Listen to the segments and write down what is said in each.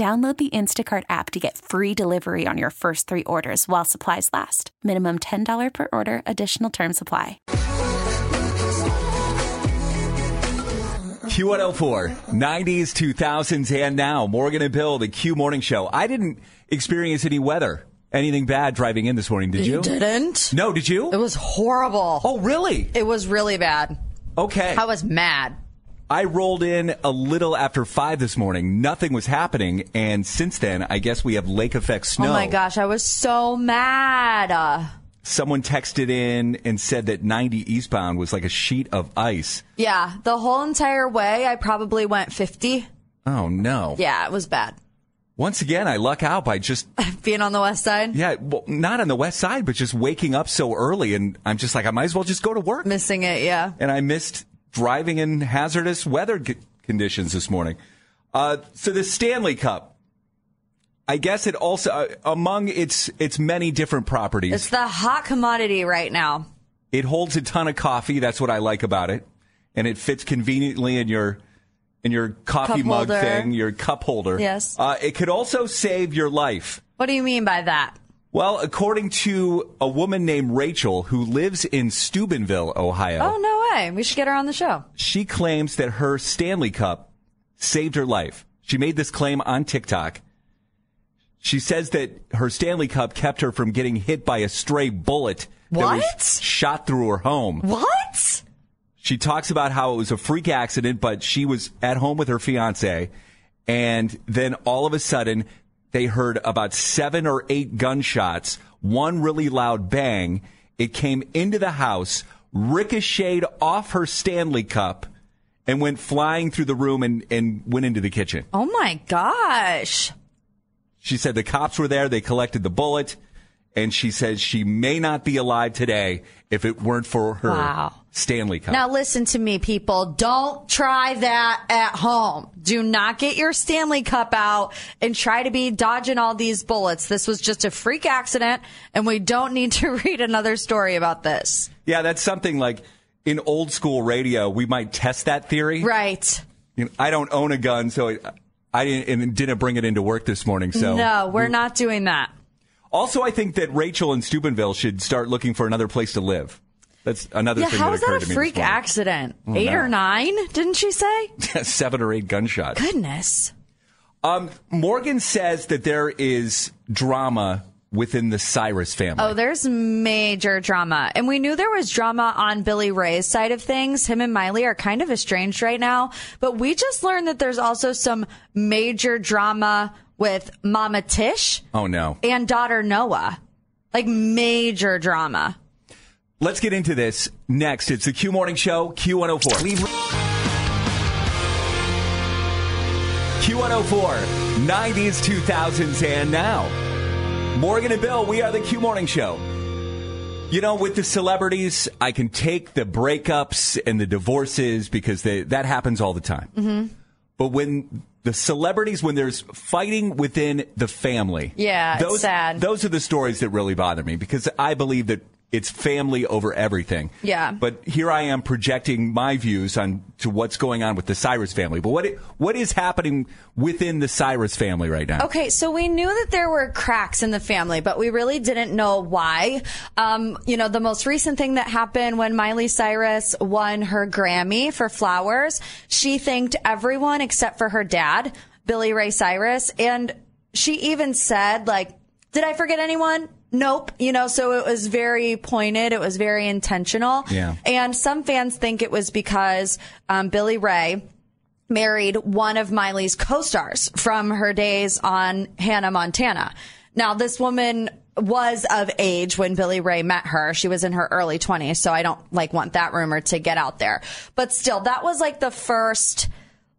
Download the Instacart app to get free delivery on your first three orders while supplies last. Minimum $10 per order, additional term supply. Q104, 90s, 2000s, and now. Morgan and Bill, the Q Morning Show. I didn't experience any weather, anything bad driving in this morning, did you? didn't? No, did you? It was horrible. Oh, really? It was really bad. Okay. I was mad. I rolled in a little after five this morning. Nothing was happening. And since then, I guess we have lake effect snow. Oh my gosh, I was so mad. Uh, Someone texted in and said that 90 eastbound was like a sheet of ice. yeah, the whole entire way, I probably went 50. Oh no. Yeah, it was bad. Once again, I luck out by just, Being on the west side, yeah, well, not on the west side, but just waking up so early. And I'm just like, I might as well just go to work. missing it, yeah. and I missed driving in hazardous weather c- conditions this morning. Uh, so the Stanley Cup, I guess it also uh, among its its many different properties, It's the hot commodity right now. it holds a ton of coffee. That's what I like about it, and it fits conveniently in your in your coffee Cup mug holder. thing, your cup holder. Yes. uh, it could also save your life. What do you mean by that? Well, according to a woman named Rachel who lives in Steubenville, Ohio. Oh, no way. We should get her on the show. she claims that her Stanley Cup saved her life. She made this claim on TikTok. She says that her Stanley Cup kept her from getting hit by a stray bullet that What? was shot through her home. What? She talks about how it was a freak accident, but she was at home with her fiance, and then all of a sudden they heard about seven or eight gunshots, one really loud bang. It came into the house, ricocheted off her Stanley Cup, and went flying through the room and, and went into the kitchen. Oh my gosh. She said the cops were there, they collected the bullet, and she says she may not be alive today if it weren't for her Wow. Stanley Cup. Now listen to me, people. Don't try that at home. Do not get your Stanley Cup out and try to be dodging all these bullets. This was just a freak accident and we don't need to read another story about this. Yeah, that's something like in old school radio, we might test that theory. Right. You know, I don't own a gun, so it, I didn't, and didn't bring it into work this morning. So No, we're not doing that. Also, I think that Rachel in Steubenville should start looking for another place to live. That's another Yeah, thing how that is occurred that a freak accident? Eight no. or nine, didn't she say? Seven or eight gunshots. Goodness. Um, Morgan says that there is drama within the Cyrus family. Oh, there's major drama. And we knew there was drama on Billy Ray's side of things. Him and Miley are kind of estranged right now. But we just learned that there's also some major drama with Mama Tish oh no. and daughter Noah. Like major drama. Let's get into this next. It's the Q Morning Show, Q104. Q104, 90s, 2000s, and now. Morgan and Bill, we are the Q Morning Show. You know, with the celebrities, I can take the breakups and the divorces because they, that happens all the time. Mm-hmm. But when the celebrities, when there's fighting within the family, Yeah, it's those, sad. those are the stories that really bother me because I believe that it's family over everything. Yeah. But here I am projecting my views on to what's going on with the Cyrus family. But what what is happening within the Cyrus family right now? Okay, so we knew that there were cracks in the family, but we really didn't know why. Um, you know, the most recent thing that happened when Miley Cyrus won her Grammy for Flowers, she thanked everyone except for her dad, Billy Ray Cyrus, and she even said, like, did I forget anyone? Nope. You know, so it was very pointed. It was very intentional. Yeah. And some fans think it was because um, Billy Ray married one of Miley's co-stars from her days on Hannah Montana. Now, this woman was of age when Billy Ray met her. She was in her early 20s, so I don't like want that rumor to get out there. But still, that was like the first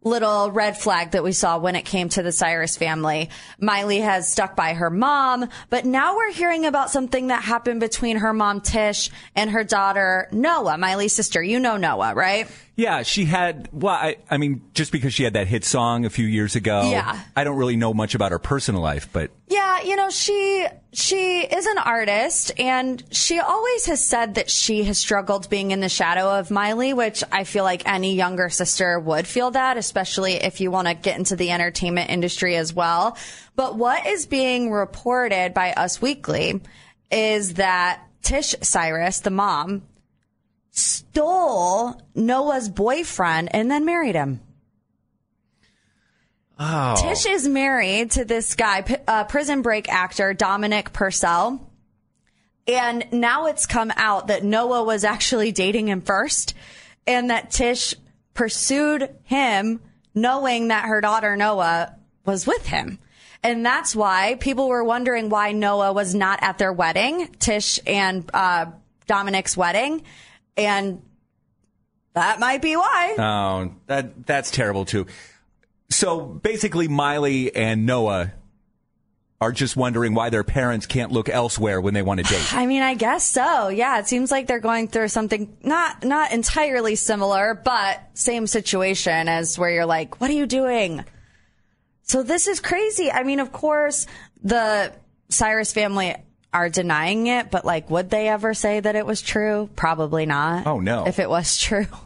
little red flag that we saw when it came to the Cyrus family. Miley has stuck by her mom, but now we're hearing about something that happened between her mom Tish and her daughter Noah, Miley's sister. You know Noah, right? Yeah, she had. Well, I, I mean, just because she had that hit song a few years ago. Yeah. I don't really know much about her personal life, but Yeah, you know, she she is an artist and she always has said that she has struggled being in the shadow of Miley, which I feel like any younger sister would feel that, especially if you want to get into the entertainment industry as well. But what is being reported by Us Weekly is that Tish Cyrus, the mom, stole Noah's boyfriend and then married him. oh, Tish is married to this guy, uh, prison break actor Dominic Purcell. And now it's come out that Noah was actually dating him first and that Tish pursued him knowing that her daughter Noah was with him. And that's why people were wondering why Noah was not at their wedding, Tish and uh, Dominic's wedding. And that might be why. oh, that that's terrible too. So basically, Miley and Noah are just wondering why their parents can't look elsewhere when they want to date. I mean, I guess so. Yeah, it seems like they're going through something not not entirely similar, but same situation as where you're like, "What are you doing?" So this is crazy. I mean, of course, the Cyrus family are denying it, but like, would they ever say that it was true? Probably not. Oh, no. If it was true.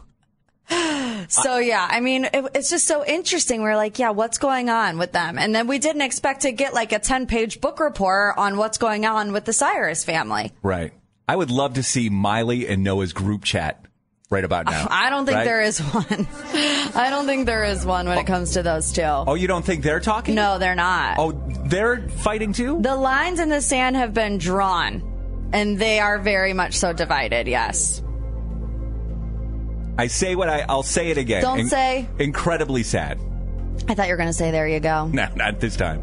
So yeah, I mean, it, it's just so interesting. We're like, yeah, what's going on with them? And then we didn't expect to get like a 10 page book report on what's going on with the Cyrus family. Right. I would love to see Miley and Noah's group chat right about now. I don't think Right? there is one. I don't think there is one when it oh. comes to those two. Oh, you don't think they're talking? No, they're not. Oh, they're fighting too? The lines in the sand have been drawn, and they are very much so divided. Yes. I say what I, I'll say it again. Don't say. Incredibly sad. I thought you were going to say, there you go. No, not this time.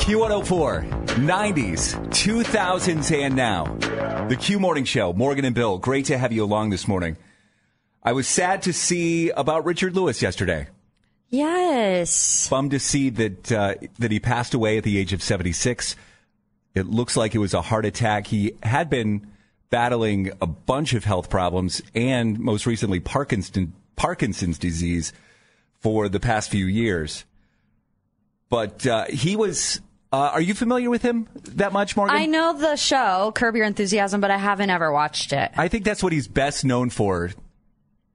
Q104, 90s, 2000s, and now. The Q Morning Show, Morgan and Bill, great to have you along this morning. I was sad to see about Richard Lewis yesterday. Yes. Bummed to see that uh, that he passed away at the age of 76. It looks like it was a heart attack. He had been battling a bunch of health problems and most recently Parkinson, Parkinson's disease for the past few years. But uh, he was. Uh, are you familiar with him that much, Morgan? I know the show, Curb Your Enthusiasm, but I haven't ever watched it. I think that's what he's best known for.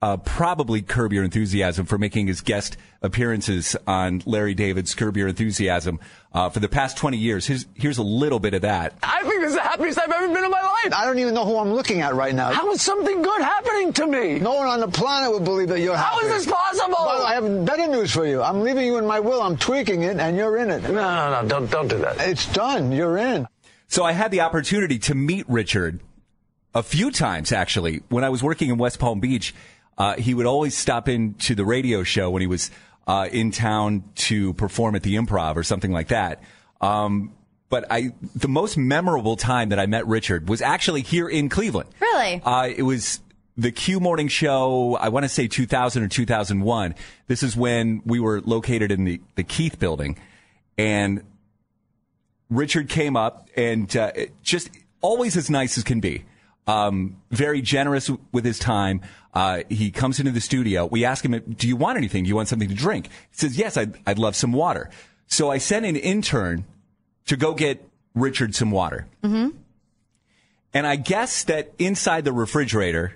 Uh, probably Curb Your Enthusiasm for making his guest appearances on Larry David's Curb Your Enthusiasm uh, for the past 20 years. Here's, here's a little bit of that. I think this is the happiest I've ever been in my life. I don't even know who I'm looking at right now. How is something good happening to me? No one on the planet would believe that you're How happy. is this possible? But I have better news for you. I'm leaving you in my will. I'm tweaking it, and you're in it. No, no, no, don't, don't do that. It's done. You're in. So I had the opportunity to meet Richard a few times, actually. When I was working in West Palm Beach, uh, he would always stop in to the radio show when he was uh, in town to perform at the improv or something like that. Um, but I, the most memorable time that I met Richard was actually here in Cleveland. Really? Uh, it was the Q Morning Show, I want to say 2000 or 2001. This is when we were located in the, the Keith building. And Richard came up and uh, just always as nice as can be. Um, very generous with his time. Uh, he comes into the studio. We ask him, "Do you want anything? Do you want something to drink?" He says, "Yes, I'd, I'd love some water." So I sent an intern to go get Richard some water. Mm-hmm. And I guess that inside the refrigerator,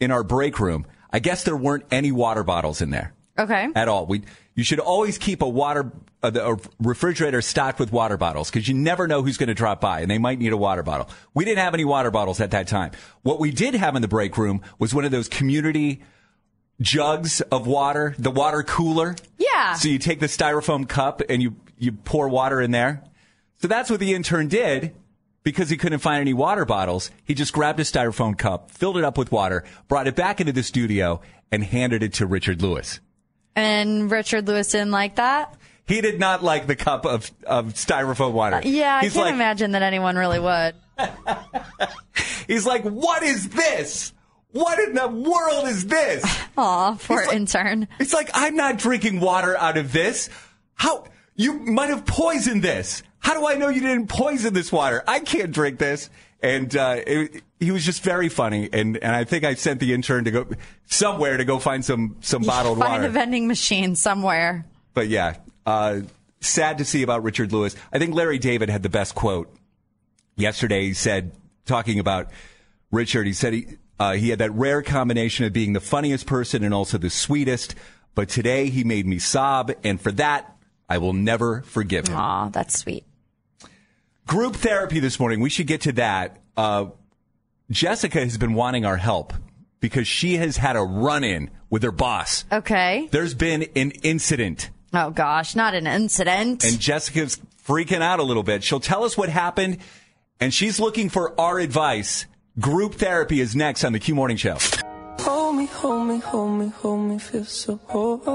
in our break room, I guess there weren't any water bottles in there Okay. at all. We you should always keep a water uh, the, a refrigerator stocked with water bottles because you never know who's going to drop by and they might need a water bottle. We didn't have any water bottles at that time. What we did have in the break room was one of those community jugs of water, the water cooler. Yeah. So you take the styrofoam cup and you, you pour water in there. So that's what the intern did because he couldn't find any water bottles. He just grabbed a styrofoam cup, filled it up with water, brought it back into the studio and handed it to Richard Lewis. And Richard Lewis didn't like that. He did not like the cup of, of styrofoam water. Yeah, I can't like, imagine that anyone really would. He's like, what is this? What in the world is this? Aw, poor He's like- intern. It's like, I'm not drinking water out of this. How? You might have poisoned this. How do I know you didn't poison this water? I can't drink this. And uh, it, he was just very funny. And, and I think I sent the intern to go somewhere to go find some, some bottled Find water. Find a vending machine somewhere. But yeah, uh, sad to see about Richard Lewis. I think Larry David had the best quote yesterday. He said, talking about Richard, he said he, uh, he had that rare combination of being the funniest person and also the sweetest. But today he made me sob, and for that, I will never forgive him. Aw, that's sweet. Group therapy this morning. We should get to that. Uh, Jessica has been wanting our help because she has had a run in with her boss. Okay. There's been an incident Oh gosh, not an incident. and Jessica's freaking out a little bit. She'll tell us what happened, and she's looking for our advice. Group therapy is next on the Q Morning Show. Hold me, hold me, hold me, hold me, feel so holy.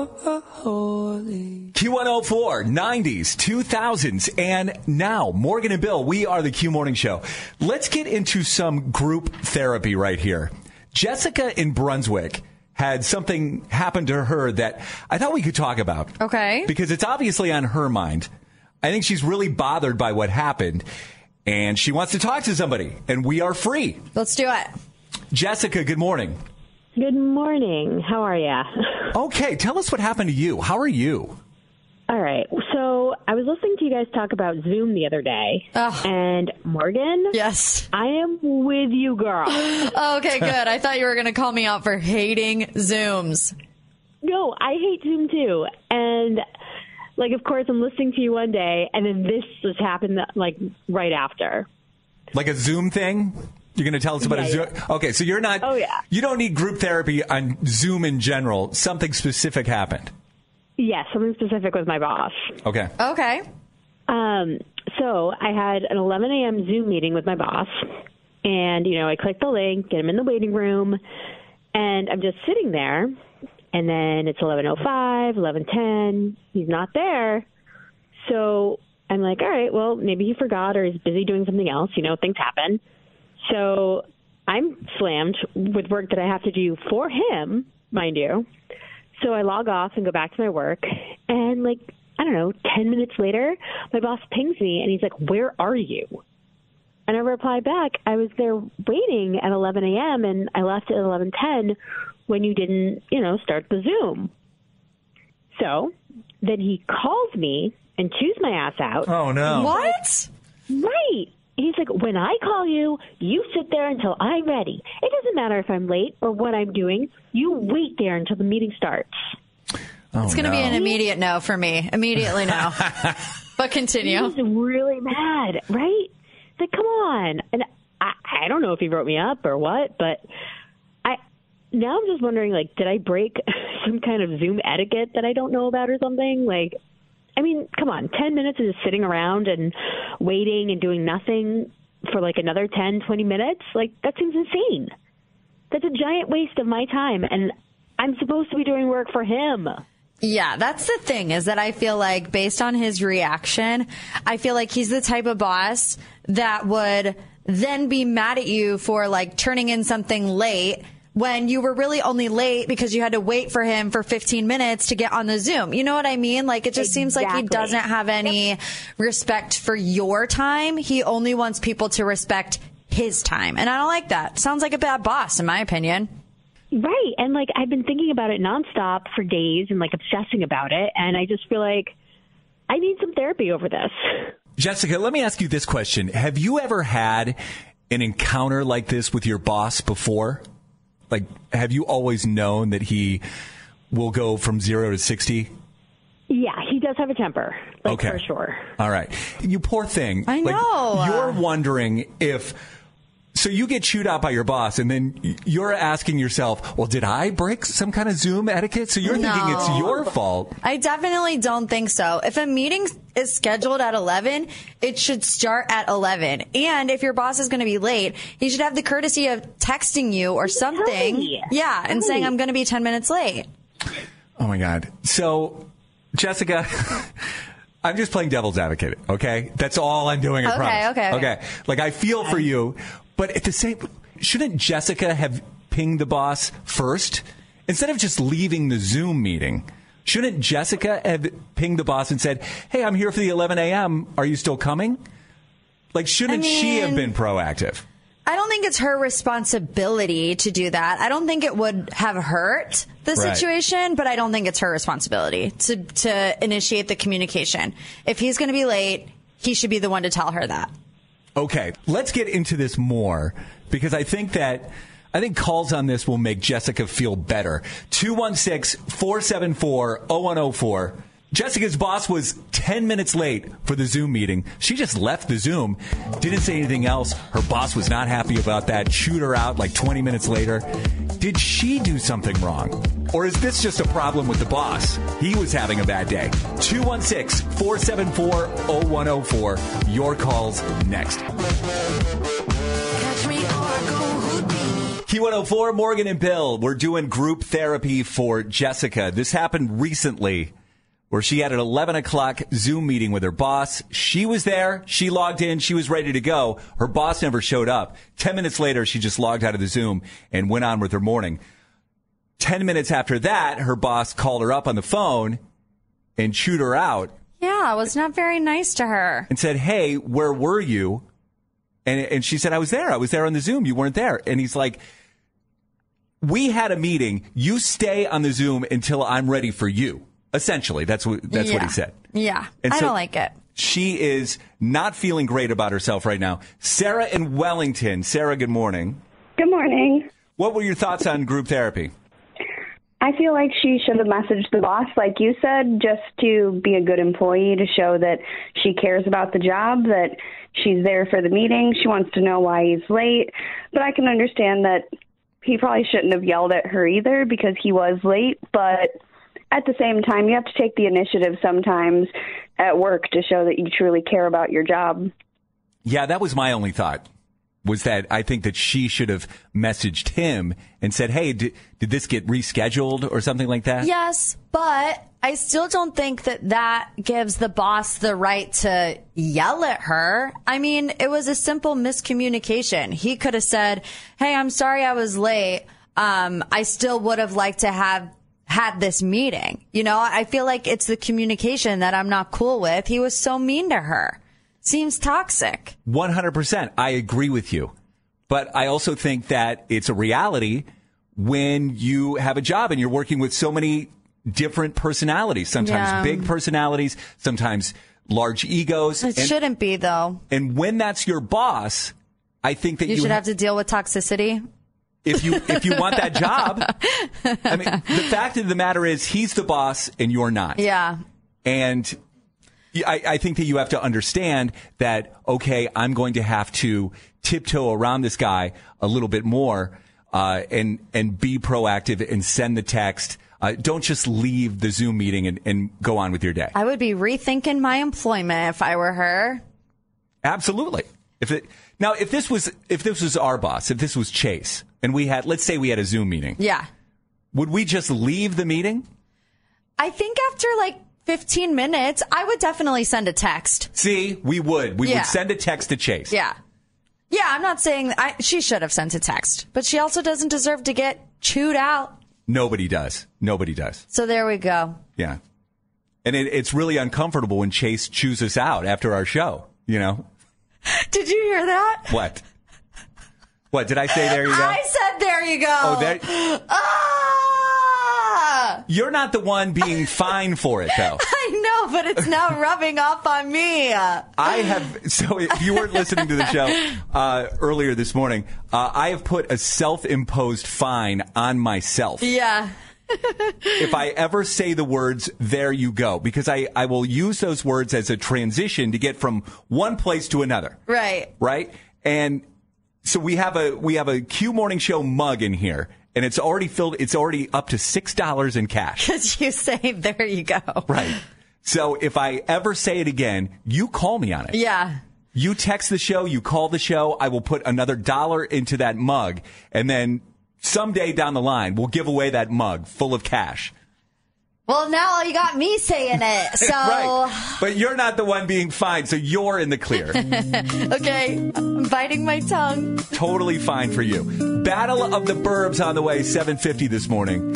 Q104, 90s, 2000s, and now, Morgan and Bill, we are the Q Morning Show. Let's get into some group therapy right here. Jessica in Brunswick had something happen to her that I thought we could talk about. Okay. Because it's obviously on her mind. I think she's really bothered by what happened, and she wants to talk to somebody, and we are free. Let's do it. Jessica, good morning. Good morning. How are ya? Okay, tell us what happened to you. How are you? All right. So I was listening to you guys talk about Zoom the other day, Ugh. and Morgan, Yes. I am with you, girl. Oh, okay, good. I thought you were going to call me out for hating Zooms. no, I hate Zoom too, and like, of course, I'm listening to you one day, and then this just happened like right after. Like a Zoom thing? You're going to tell us about a Yeah, Zoom? Okay, so you're not. Oh, yeah. You don't need group therapy on Zoom in general. Something specific happened. Yes, something specific with my boss. Okay. Okay. Um, so I had an 11 a.m. Zoom meeting with my boss, and you know I click the link, get him in the waiting room, and I'm just sitting there, and then it's 11:05, 11:10. He's not there, so I'm like, all right, well maybe he forgot or he's busy doing something else. You know, things happen. So I'm slammed with work that I have to do for him, mind you. So I log off and go back to my work, and like I don't know, ten minutes later, my boss pings me and he's like, "Where are you?" And I reply back, "I was there waiting at 11 a.m. and I left at 11:10 when you didn't, you know, start the Zoom." So then he calls me and chews my ass out. Oh, no. What? Right. He's like, when I call you, you sit there until I'm ready. It doesn't matter if I'm late or what I'm doing. You wait there until the meeting starts. Oh, It's going to be an immediate no for me. Immediately no. but continue. He's really mad, right? It's like, come on. And I, I don't know if he wrote me up or what, but I now I'm just wondering, like, did I break some kind of Zoom etiquette that I don't know about or something? Like, I mean, come on, 10 minutes of just sitting around and waiting and doing nothing for like another 10, 20 minutes? Like, that seems insane. That's a giant waste of my time. And I'm supposed to be doing work for him. Yeah, that's the thing is that I feel like based on his reaction, I feel like he's the type of boss that would then be mad at you for like turning in something late when you were really only late because you had to wait for him for 15 minutes to get on the Zoom. You know what I mean? Like it just seems like he doesn't have any respect for your time. He only wants people to respect his time. And I don't like that. Sounds like a bad boss in my opinion. Right. And like I've been thinking about it nonstop for days and like obsessing about it. And I just feel like I need some therapy over this. Jessica, let me ask you this question. Have you ever had an encounter like this with your boss before? Like, have you always known that he will go from zero to 60? Yeah, he does have a temper. Like Okay. for sure. All right. You poor thing. I Like, know. you're wondering if. So So you get chewed out by your boss, and then you're asking yourself, well, did I break some kind of Zoom etiquette? So you're thinking it's your fault. I definitely don't think so. If a meeting is scheduled at 11, it should start at 11. And if your boss is going to be late, he should have the courtesy of texting you or something. me. Yeah, and Tell saying. I'm going to be 10 minutes late. Oh my God. So, Jessica, I'm just playing devil's advocate, okay? That's all I'm doing, I Okay, promise. okay, okay. Okay. Like, I feel for you, but at the same, shouldn't Jessica have pinged the boss first? Instead of just leaving the Zoom meeting, shouldn't Jessica have pinged the boss and said, hey, I'm here for the 11 a.m. Are you still coming? Like, shouldn't I she have been proactive? I don't think it's her responsibility to do that. I don't think it would have hurt the Right. situation, but I don't think it's her responsibility to to initiate the communication. If he's going to be late, he should be the one to tell her that. Okay, let's get into this more because I think that I think calls on this will make Jessica feel better. 216-474-0104. Jessica's boss was 10 minutes late for the Zoom meeting. She just left the Zoom, didn't say anything else. Her boss was not happy about that, chewed her out like 20 minutes later. Did she do something wrong? Or is this just a problem with the boss? He was having a bad day. 216 474 0104. Your calls next. Q104, Morgan and Bill. We're doing group therapy for Jessica. This happened recently where she had an 11 o'clock Zoom meeting with her boss. She was there. She logged in. She was ready to go. Her boss never showed up. 10 minutes later, she just logged out of the Zoom and went on with her morning. 10 minutes after that, her boss called her up on the phone and chewed her out Yeah, was not very nice to her. and said, Hey, where were you? And, and she said, I was there. I was there on the Zoom. You weren't there. And he's like, We had a meeting. You stay on the Zoom until I'm ready for you. Essentially, that's what, that's what he said. Yeah, And I so- don't like it. She is not feeling great about herself right now. Sarah in Wellington. Sarah, good morning. Good morning. What were your thoughts on group therapy? I feel like she should have messaged the boss, like you said, just to be a good employee, to show that she cares about the job, that she's there for the meeting. She wants to know why he's late. But I can understand that he probably shouldn't have yelled at her either because he was late. But at the same time, you have to take the initiative sometimes at work to show that you truly care about your job. Yeah, that was my only thought. Was that I think that she should have messaged him and said, "Hey, did, did this get rescheduled or something like that?" Yes, but I still don't think that that gives the boss the right to yell at her. I mean, it was a simple miscommunication. He could have said, "Hey, I'm sorry I was late. Um, I still would have liked to have had this meeting." You know, I feel like it's the communication that I'm not cool with. He was so mean to her. Seems toxic. 100%. I agree with you. But I also think that it's a reality when you have a job and you're working with so many different personalities, sometimes Yeah. big personalities, sometimes large egos. It and, shouldn't be though. and when that's your boss, I think that You you, should ha- have to deal with toxicity. If you if you want that job. I mean, the fact of the matter is he's the boss and you're not. Yeah. And I, I think that you have to understand that, okay, I'm going to have to tiptoe around this guy a little bit more uh, and, and be proactive and send the text. Uh, don't just leave the Zoom meeting and, and go on with your day. I would be rethinking my employment if I were her. Absolutely. If it, now, if this was if this was our boss, if this was Chase, and we had, let's say we had a Zoom meeting, Yeah. would we just leave the meeting? I think after like 15 minutes, I would definitely send a text. See, we would. We Yeah. would send a text to Chase. Yeah. Yeah, I'm not saying I, she should have sent a text, but she also doesn't deserve to get chewed out. Nobody does. Nobody does. So there we go. Yeah. And it, it's really uncomfortable when Chase chews us out after our show. You know Did you hear that? what? What did I say? There you go. I said there you go. Oh, there. Ah! You're not the one being fined for it, though. I know, but it's now rubbing off on me. I have. So if you weren't listening to the show uh, earlier this morning, uh, I have put a self-imposed fine on myself. Yeah. if I ever say the words, there you go, because I, I will use those words as a transition to get from one place to another. Right. Right? And So we have a we have a Q Morning Show mug in here, and it's already filled. It's already up to six dollars in cash. Because you say, there you go. Right. So if I ever say it again, you call me on it. Yeah. You text the show, you call the show. I will put another dollar into that mug, and then someday down the line, we'll give away that mug full of cash. Well, now you got me saying it. So, right. But you're not the one being fined, so you're in the clear. okay, I'm biting my tongue. totally fine for you. Battle of the Burbs on the way, 750 this morning.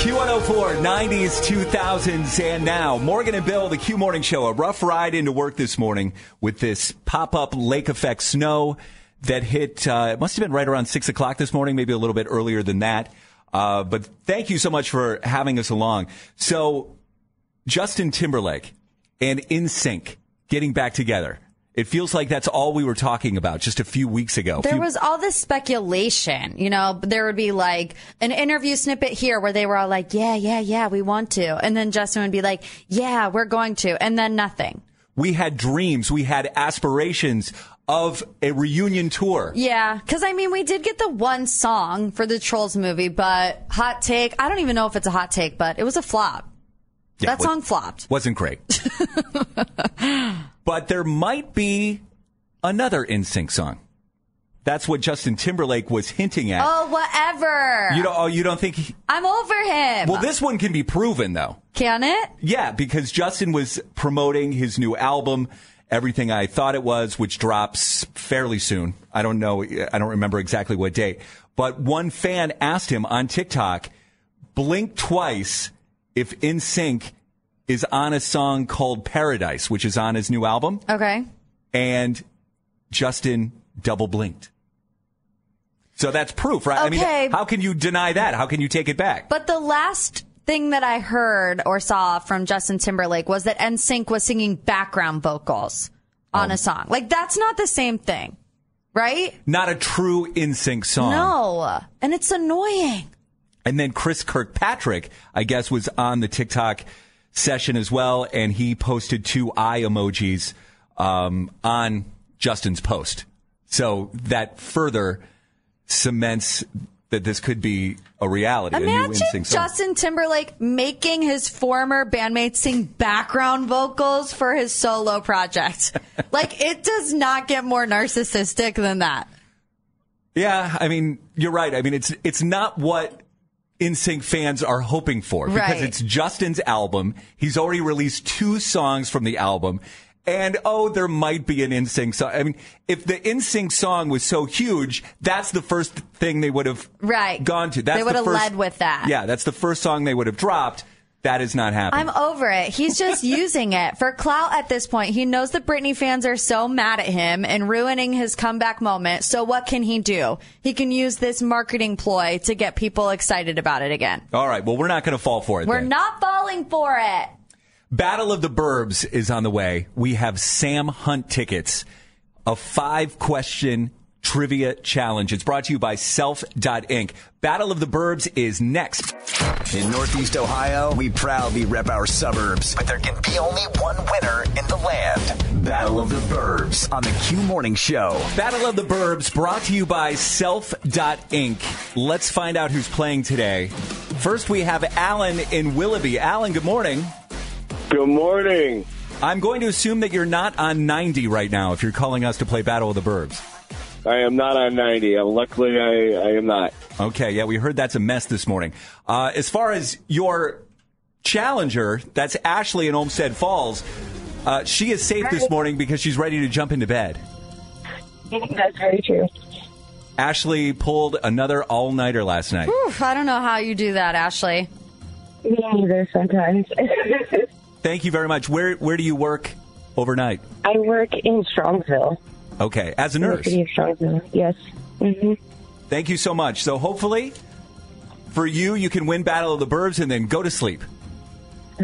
Q104, 90s, 2000s, and now. Morgan and Bill, the Q Morning Show. A rough ride into work this morning with this pop up lake effect snow that hit, uh, it must have been right around 6 o'clock this morning, maybe a little bit earlier than that. Uh, but thank you so much for having us along. So, Justin Timberlake and NSYNC getting back together. It feels like that's all we were talking about just a few weeks ago. There Few- was all this speculation, you know, there would be like an interview snippet here where they were all like, yeah, yeah, yeah, we want to. And then Justin would be like, yeah, we're going to. And then nothing. we had dreams, we had aspirations of a reunion tour. Yeah. Cause I mean, we did get the one song for the Trolls movie, but hot take, I don't even know if it's a hot take, but it was a flop. Yeah, that wa- song flopped. Wasn't great. but there might be another NSYNC song. That's what Justin Timberlake was hinting at. Oh, whatever. You don't, oh, you don't think he, I'm over him. well, this one can be proven though. Can it? Yeah, because Justin was promoting his new album, Everything I Thought It Was, which drops fairly soon. I don't know. I don't remember exactly what date. But one fan asked him on TikTok, blink twice if NSYNC is on a song called Paradise, which is on his new album. Okay. And Justin double blinked. So that's proof, right? I Okay. mean, how can you deny that? How can you take it back? But the last thing that I heard or saw from Justin Timberlake was that NSYNC was singing background vocals on oh. a song. Like that's not the same thing, right? Not a true NSYNC song. No. And it's annoying. And then Chris Kirkpatrick, I guess, was on the TikTok session as well, and he posted two eye emojis um, on Justin's post. So that further cements that this could be a reality. Imagine song. Justin Timberlake making his former bandmates sing background vocals for his solo project. like it does not get more narcissistic than that. Yeah, I mean, you're right. I mean, it's it's not what NSYNC fans are hoping for because Right. it's Justin's album. He's already released two songs from the album. And oh, there might be an NSYNC song. I mean, if the NSYNC song was so huge, that's the first thing they would have Right. gone to. That's They the would have first- led with that. Yeah, that's the first song they would have dropped. That is not happening. I'm over it. He's just using it for clout at this point. He knows that Britney fans are so mad at him and ruining his comeback moment. So what can he do? He can use this marketing ploy to get people excited about it again. All right. Well, we're not going to fall for it. We're then. not falling for it. Battle of the Burbs is on the way. We have Sam Hunt tickets, a five question Trivia Challenge. It's brought to you by Self.Inc. Battle of the Burbs is next. In Northeast Ohio, we proudly rep our suburbs, but there can be only one winner in the land. Battle of the Burbs on the Q Morning Show. Battle of the Burbs brought to you by Self.Inc. Let's find out who's playing today. First, we have Alan in Willoughby. Alan, good morning. Good morning. I'm going to assume that you're not on 90 right now if you're calling us to play Battle of the Burbs. I am not on 90. Uh, luckily, I, I am not. Okay, yeah, we heard that's a mess this morning. Uh, as far as your challenger, that's Ashley in Olmsted Falls. Uh, she is safe this morning because she's ready to jump into bed. That's very true. Ashley pulled another all nighter last night. Whew, I don't know how you do that, Ashley. Me neither sometimes. Thank you very much. Where where do you work overnight? I work in Strongsville. Okay, as a in the nurse. city of Strongsville. Yes. hmm Thank you so much. So hopefully, for you, you can win Battle of the Burbs and then go to sleep.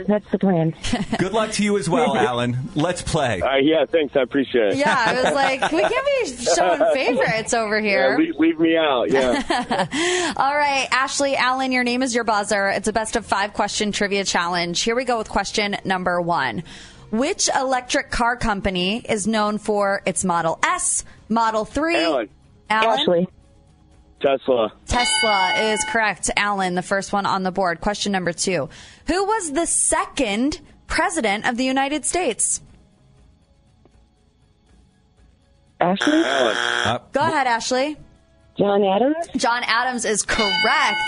That's the plan. Good luck to you as well, Alan. Let's play. Uh, yeah, thanks. I appreciate it. Yeah, I was like, we can't be showing favorites over Yeah, here. leave, leave me out. Yeah. All right, Ashley Alan, your name is your buzzer. It's a best of five question trivia challenge. Here we go with question number one. Which electric car company is known for its Model S, Model 3? Alan. Alan? Ashley. Tesla. Tesla is correct. Alan, the first one on the board. Question number two. Who was the second president of the United States? Ashley? Uh, Go ahead, Ashley. John Adams? John Adams is correct.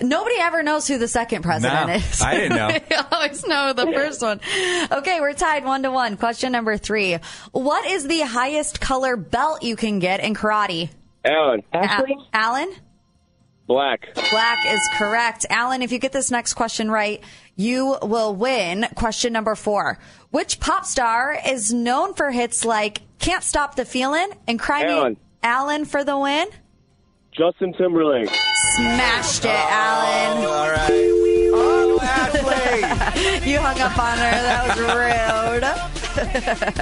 Nobody ever knows who the second president Nah, is. I didn't know. they always know the first one. Okay, we're tied one to one. Question number three. What is the highest color belt you can get in karate? Alan. Ashley? A- Alan? Black. Black is correct. Alan, if you get this next question right, you will win. Question number four. Which pop star is known for hits like Can't Stop the Feeling and Cry Me Alan. Alan for the win? Justin Timberlake. Smashed it, oh, Alan. all right. Oh, Ashley. You hung up on her. That was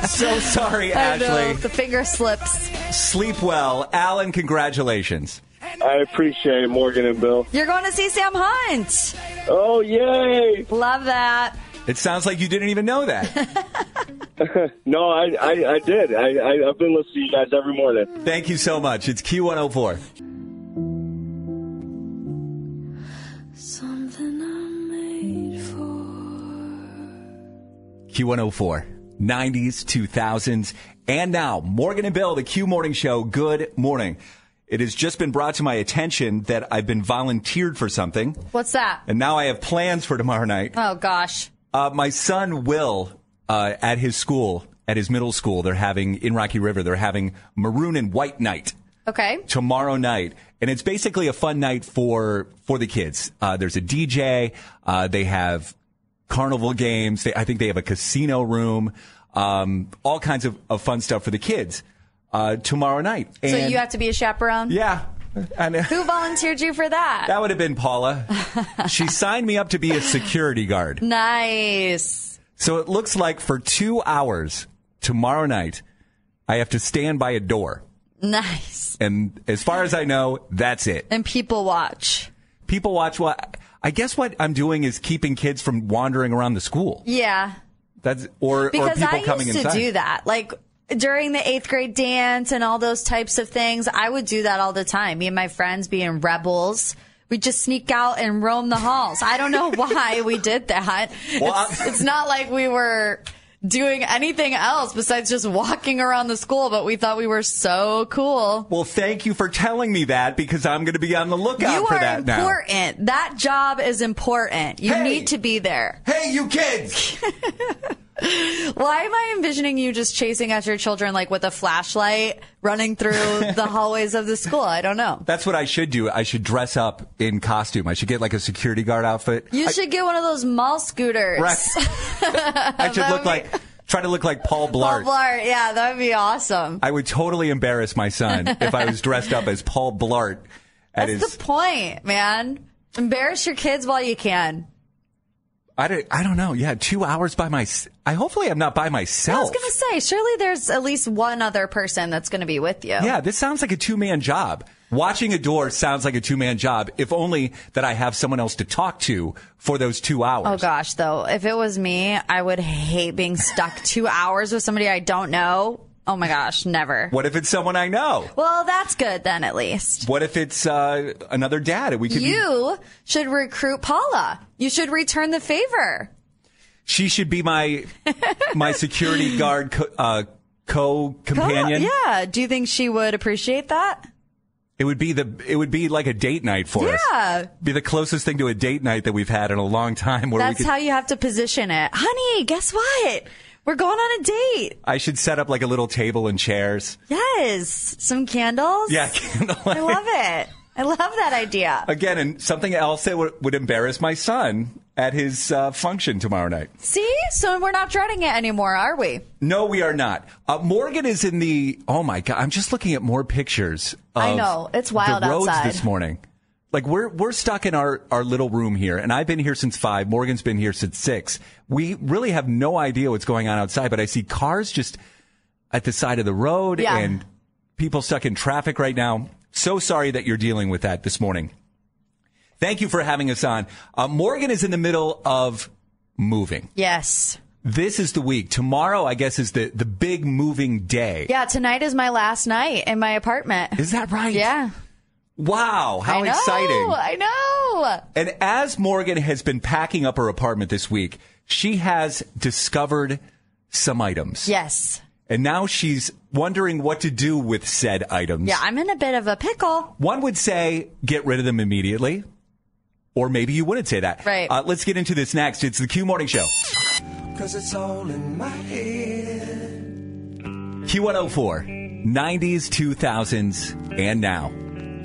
rude. so sorry, I know. Ashley. The finger slips. Sleep well. Alan, congratulations. I appreciate it, Morgan and Bill. You're going to see Sam Hunt. Oh, yay! Love that. It sounds like you didn't even know that. No, I, I, I did. I, I, I've been listening to you guys every morning. Thank you so much. It's Q104. Q104, 90s, 2000s, and now Morgan and Bill, the Q Morning Show. Good morning. It has just been brought to my attention that I've been volunteered for something, What's that? and now I have plans for tomorrow night. Oh, gosh. Uh, my son Will, uh, at his school, at his middle school, they're having in Rocky River, they're having Maroon and White Night Okay. tomorrow night, and it's basically a fun night for for the kids. Uh, there's a DJ. Uh, they have carnival games. They, I think they have a casino room. Um, all kinds of, of fun stuff for the kids uh, tomorrow night. So you have to be a chaperone? yeah. And, Who volunteered you for that? that would have been Paula. she signed me up to be a security guard. Nice. So it looks like for two hours tomorrow night, I have to stand by a door. Nice. And as far as I know, that's it. And people watch. People watch what I guess what I'm doing is keeping kids from wandering around the school. Yeah. That's or or Because people I coming used to inside. do that. Like during the eighth grade dance and all those types of things, I would do that all the time. Me and my friends being rebels. We just sneak out and roam the halls. I don't know why we did that. Well, it's, it's not like we were doing anything else besides just walking around the school, but we thought we were so cool. Well, thank you for telling me that because I'm going to be on the lookout you for that now. You are important. That job is important. You Hey. need to be there. Hey, you kids! Why am I envisioning you just chasing after your children like with a flashlight running through the hallways of the school? I don't know. That's what I should do. I should dress up in costume. I should get like a security guard outfit. You I, should get one of those mall scooters. Right. I should look would like try to look like Paul Blart. Paul Blart. Yeah, that would be awesome. I would totally embarrass my son if I was dressed up as Paul Blart at That's his the point, man. Embarrass your kids while you can. I don't, I don't know. Yeah, two hours by my. I hopefully I'm not by myself. I was to say, surely there's at least one other person that's going to be with you. Yeah, this sounds like a two man job. Watching a door sounds like a two man job, if only that I have someone else to talk to for those two hours. Oh gosh, though, if it was me, I would hate being stuck two hours with somebody I don't know. Oh my gosh, never. What if it's someone I know? Well, that's good then, at least. What if it's uh, another dad? We could be, You should recruit Paula. You should return the favor. she should be my my security guard co, uh, co companion. Yeah. Do you think she would appreciate that? It would be the it would be like a date night for us. Yeah. Be the closest thing to a date night that we've had in a long time. Where That's we could, how you have to position it. Honey, guess what? We're going on a date. I should set up like a little table and chairs. Yes. Some candles. Yeah, candles. I love it. I love that idea. Again, and something else that would, would embarrass my son at his uh, function tomorrow night. See? So we're not dreading it anymore, are we? No, we are not. Uh, Morgan is in the. Oh my god! I'm just looking at more pictures. Of I know. It's wild the roads outside. this morning. Like we're we're stuck in our our little room here, and I've been here since five. Morgan's been here since six. We really have no idea what's going on outside, but I see cars just at the side of the road Yeah. and people stuck in traffic right now. So sorry that you're dealing with that this morning. Thank you for having us on. Uh, Morgan is in the middle of moving. Yes. This is the week. Tomorrow, I guess, is the, the big moving day. Yeah, tonight is my last night in my apartment. Is that right? Yeah. Wow, how I know, exciting. I know. And as Morgan has been packing up her apartment this week, she has discovered some items. Yes. And now she's wondering what to do with said items. Yeah, I'm in a bit of a pickle. One would say get rid of them immediately. Or maybe you wouldn't say that. Right. Uh, let's get into this next. It's the Q Morning Show. Cause it's all in my head. Q104, 90s, 2000s, and now.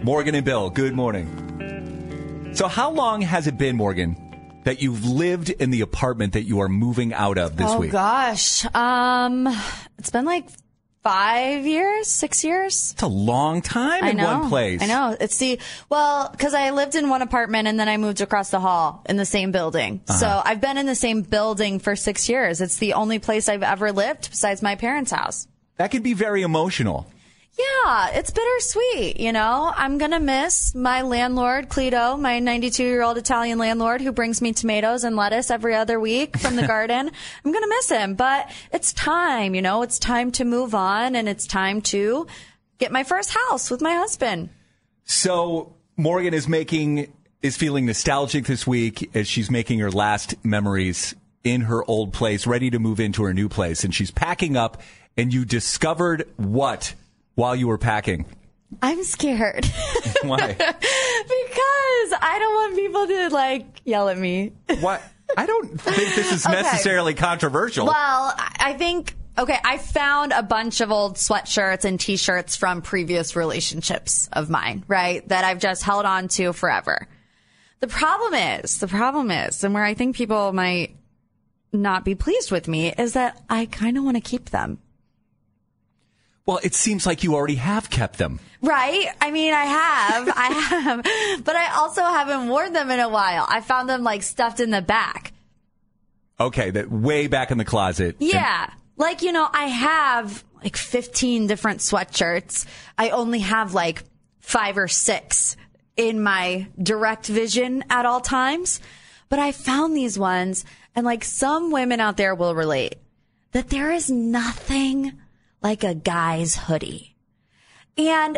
Morgan and Bill, good morning. So, how long has it been, Morgan, that you've lived in the apartment that you are moving out of this oh week? Oh gosh. Um it's been like 5 years, 6 years. It's a long time in know. one place. I know. It's the well, because I lived in one apartment and then I moved across the hall in the same building. Uh-huh. So I've been in the same building for six years. It's the only place I've ever lived besides my parents' house. That can be very emotional. Yeah, it's bittersweet. You know, I'm gonna miss my landlord, Cleto, my 92 year old Italian landlord who brings me tomatoes and lettuce every other week from the garden. I'm gonna miss him, but it's time. You know, it's time to move on, and it's time to get my first house with my husband. So, Morgan is making, is feeling nostalgic this week as she's making her last memories in her old place, ready to move into her new place. And she's packing up, and you discovered what while you were packing? I'm scared Why? because I don't want people to like yell at me. What? I don't think this is Okay. necessarily controversial. Well, I I think okay. I found a bunch of old sweatshirts and T-shirts from previous relationships of mine, right? That I've just held on to forever. The problem is, the problem is, and where I think people might not be pleased with me is that I kind of want to keep them. Well, it seems like you already have kept them. Right? I mean, I have, I have, but I also haven't worn them in a while. I found them like stuffed in the back. Okay, that way back in the closet. Yeah. Like, you know, I have like 15 different sweatshirts. I only have like five or six in my direct vision at all times. But I found these ones and like some women out there will relate that there is nothing like a guy's hoodie. And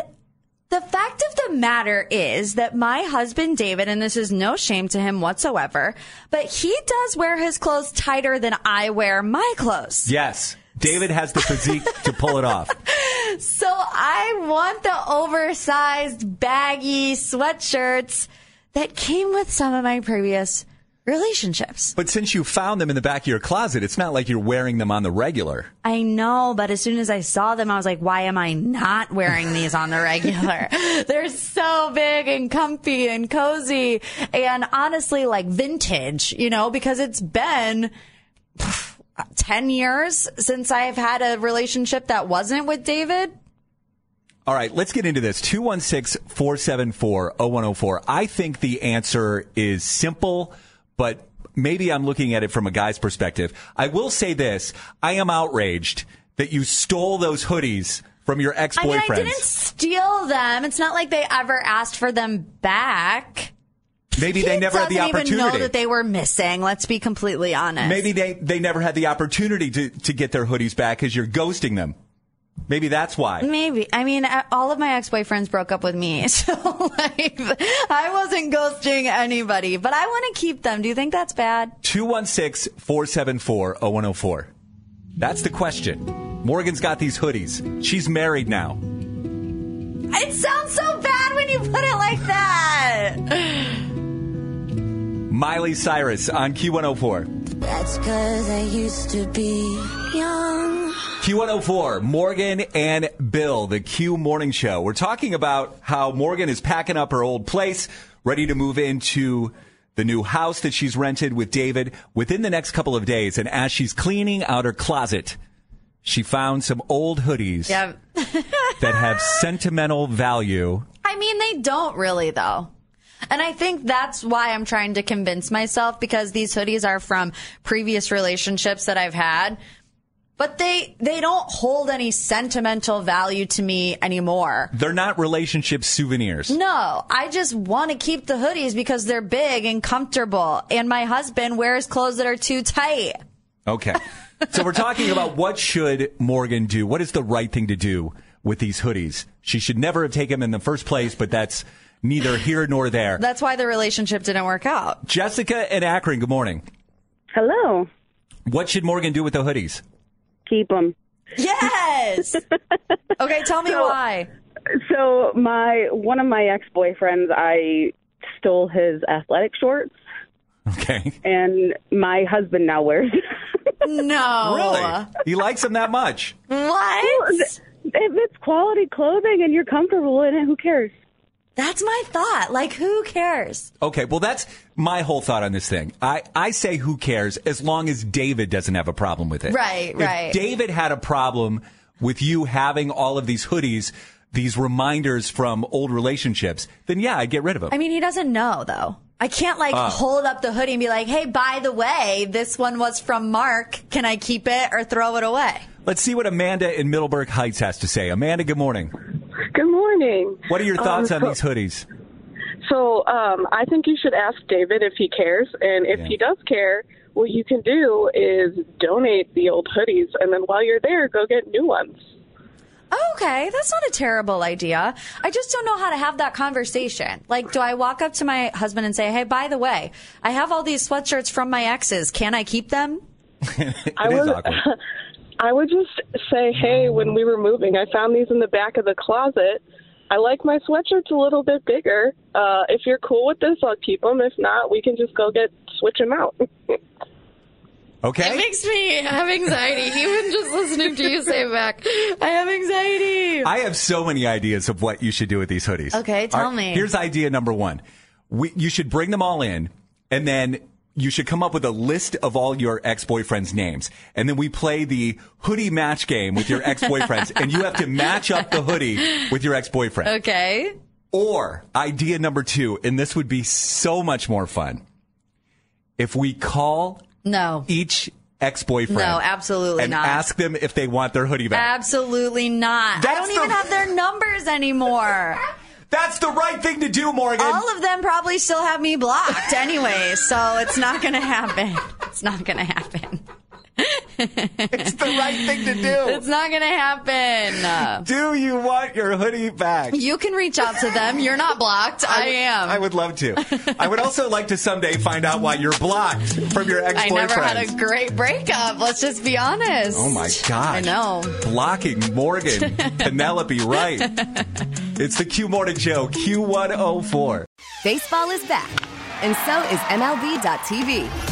the fact of the matter is that my husband David, and this is no shame to him whatsoever, but he does wear his clothes tighter than I wear my clothes. Yes. David has the physique to pull it off. So I want the oversized, baggy sweatshirts that came with some of my previous relationships. But since you found them in the back of your closet, it's not like you're wearing them on the regular. I know, but as soon as I saw them, I was like, why am I not wearing these on the regular? They're so big and comfy and cozy and honestly like vintage, you know, because it's been pff, 10 years since I've had a relationship that wasn't with David. All right, let's get into this. 216 474 0104. I think the answer is simple, but maybe I'm looking at it from a guy's perspective. I will say this: I am outraged that you stole those hoodies from your ex I mean, boyfriends. I didn't steal them. It's not like they ever asked for them back. Maybe they never had the doesn't even know that they were missing. Let's be completely honest. Maybe they, they never had the opportunity to, to get their hoodies back because you're ghosting them. Maybe that's why. Maybe. I mean, all of my ex-boyfriends broke up with me, so like, I wasn't ghosting anybody, but I want to keep them. Do you think that's bad? 216 474 0104. That's the question. Morgan's got these hoodies. She's married now. It sounds so bad when you put it like that. Miley Cyrus on Q104. That's cause I used to be young. Q104, Morgan and Bill, the Q Morning Show. We're talking about how Morgan is packing up her old place, ready to move into the new house that she's rented with David within the next couple of days. And as she's cleaning out her closet, she found some old hoodies Yeah. that have sentimental value. I mean, they don't really though. And I think that's why I'm trying to convince myself because these hoodies are from previous relationships that I've had. But they they don't hold any sentimental value to me anymore. They're not relationship souvenirs. No, I just want to keep the hoodies because they're big and comfortable. And my husband wears clothes that are too tight. Okay. So we're talking about what should Morgan do? What is the right thing to do with these hoodies? She should never have taken them in the first place, but that's neither here nor there. That's why the relationship didn't work out. Jessica and Akron, good morning. Hello. What should Morgan do with the hoodies? Keep them. Yes. okay, tell me So- why. So my one of my ex boyfriends, I stole his athletic shorts, Okay. and my husband now wears. No. Really? He likes them that much. What? if it's quality clothing and you're comfortable in it, who cares? That's my thought. Like, who cares? Okay, well, that's my whole thought on this thing. I, I say who cares as long as David doesn't have a problem with it. Right, right. If right. David had a problem with you having all of these hoodies, these reminders from old relationships, then yeah, I'd get rid of them. I mean, he doesn't know though. I can't like Oh. hold up the hoodie and be like, "Hey, by the way, this one was from Mark. Can I keep it or throw it away?" Let's see what Amanda in Middleburg Heights has to say. Amanda, good morning. Good morning. What are your thoughts Um, on so- these hoodies? So, um, I think you should ask David if he cares, and if Yeah. he does care, what you can do is donate the old hoodies, and then while you're there, go get new ones. Okay, that's not a terrible idea. I just don't know how to have that conversation. Like, do I walk up to my husband and say, "Hey, by the way, I have all these sweatshirts from my exes. Can I keep them?" I would, I would just say, hey, when we were moving, I found these in the back of the closet. I like my sweatshirts a little bit bigger. Uh, if you're cool with this, I'll keep them. If not, we can just go get switch them out. Okay. It makes me have anxiety even just listening to you say it back. I have anxiety. I have so many ideas of what you should do with these hoodies. Okay, tell All right, me. Here's idea number one. We, you should bring them all in, and then you should come up with a list of all your ex-boyfriends' names. And then we play the hoodie match game with your ex-boyfriends, and you have to match up the hoodie with your ex-boyfriend. Okay. Or idea number two, and this would be so much more fun. If we call No. each ex-boyfriend No, absolutely and not. ask them if they want their hoodie back. Absolutely not. I don't the- even have their numbers anymore. That's the right thing to do, Morgan. All of them probably still have me blocked anyway, so it's not going to happen. It's not going to happen. It's the right thing to do. It's not going to happen. Do you want your hoodie back? You can reach out to them. You're not blocked. I, am. I would love to. I would also like to someday find out why you're blocked from your ex-boyfriend. I never had a great breakup. Let's just be honest. Oh my God. I know. Blocking Morgan, Penelope Wright. It's the Q Morning Show, Q104. Baseball is back, and so is MLB.tv.